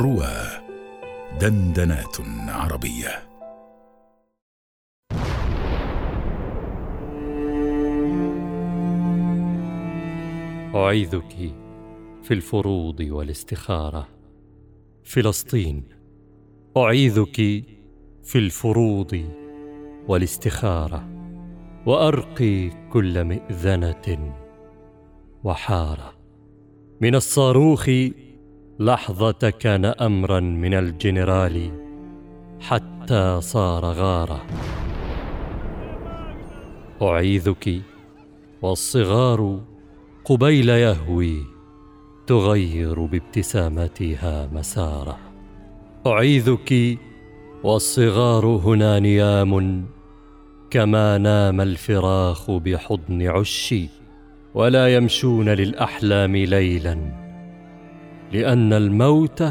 روى دندنات عربية. أعيذك في الفروض والاستخارة. فلسطين. أعيذك في الفروض والاستخارة. وأرقي كل مئذنة وحارة. من الصاروخ لحظة كان أمرا من الجنرال حتى صار غارة. أعيذك والصغار قبيل يهوي تغير بابتسامتها مسارة. أعيذك والصغار هنا نيام كما نام الفراخ بحضن عشي ولا يمشون للأحلام ليلا. لأن الموت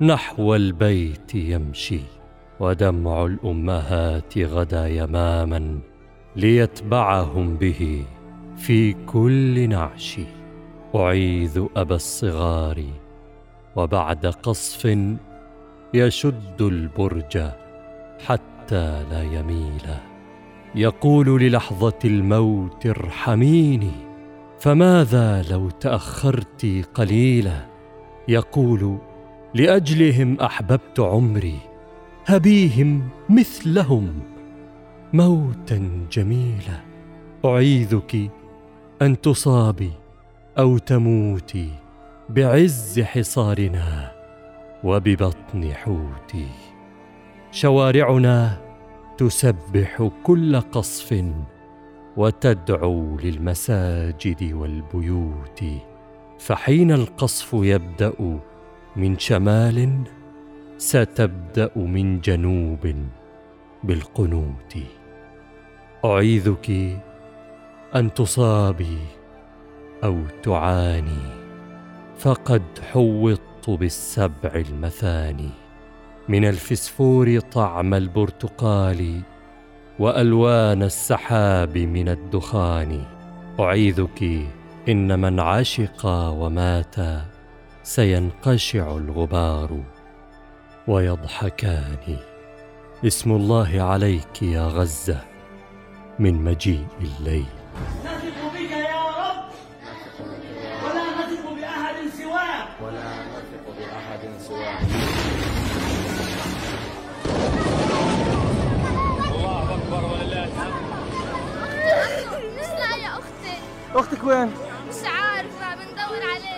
نحو البيت يمشي ودمع الأمهات غدا يماما ليتبعهم به في كل نعش. أعيذ أبا الصغار وبعد قصف يشد البرج حتى لا يميل. يقول للحظة الموت ارحميني فماذا لو تأخرت قليلا؟ يقول لأجلهم أحببت عمري هبيهم مثلهم. موتا جميلا أعيذك أن تصابي أو تموتي بعز حصارنا وببطن حوتي. شوارعنا تسبح كل قصف وتدعو للمساجد والبيوت. فحين القصف يبدأ من شمال ستبدأ من جنوب بالقنوت. أعيذك أن تصابي أو تعاني فقد حوطت بالسبع المثاني. من الفسفور طعم البرتقال وألوان السحاب من الدخان. أعيذك إن من عشق ومات سينقشع الغبار ويضحكان. اسم الله عليك يا غزة من مجيء الليل. نثق بك يا رب. ولا نثق بأحد سواك. ولا نثق بأحد سواك. اسمع يا أختي. أختك وين؟ مش عارفة بندور عليه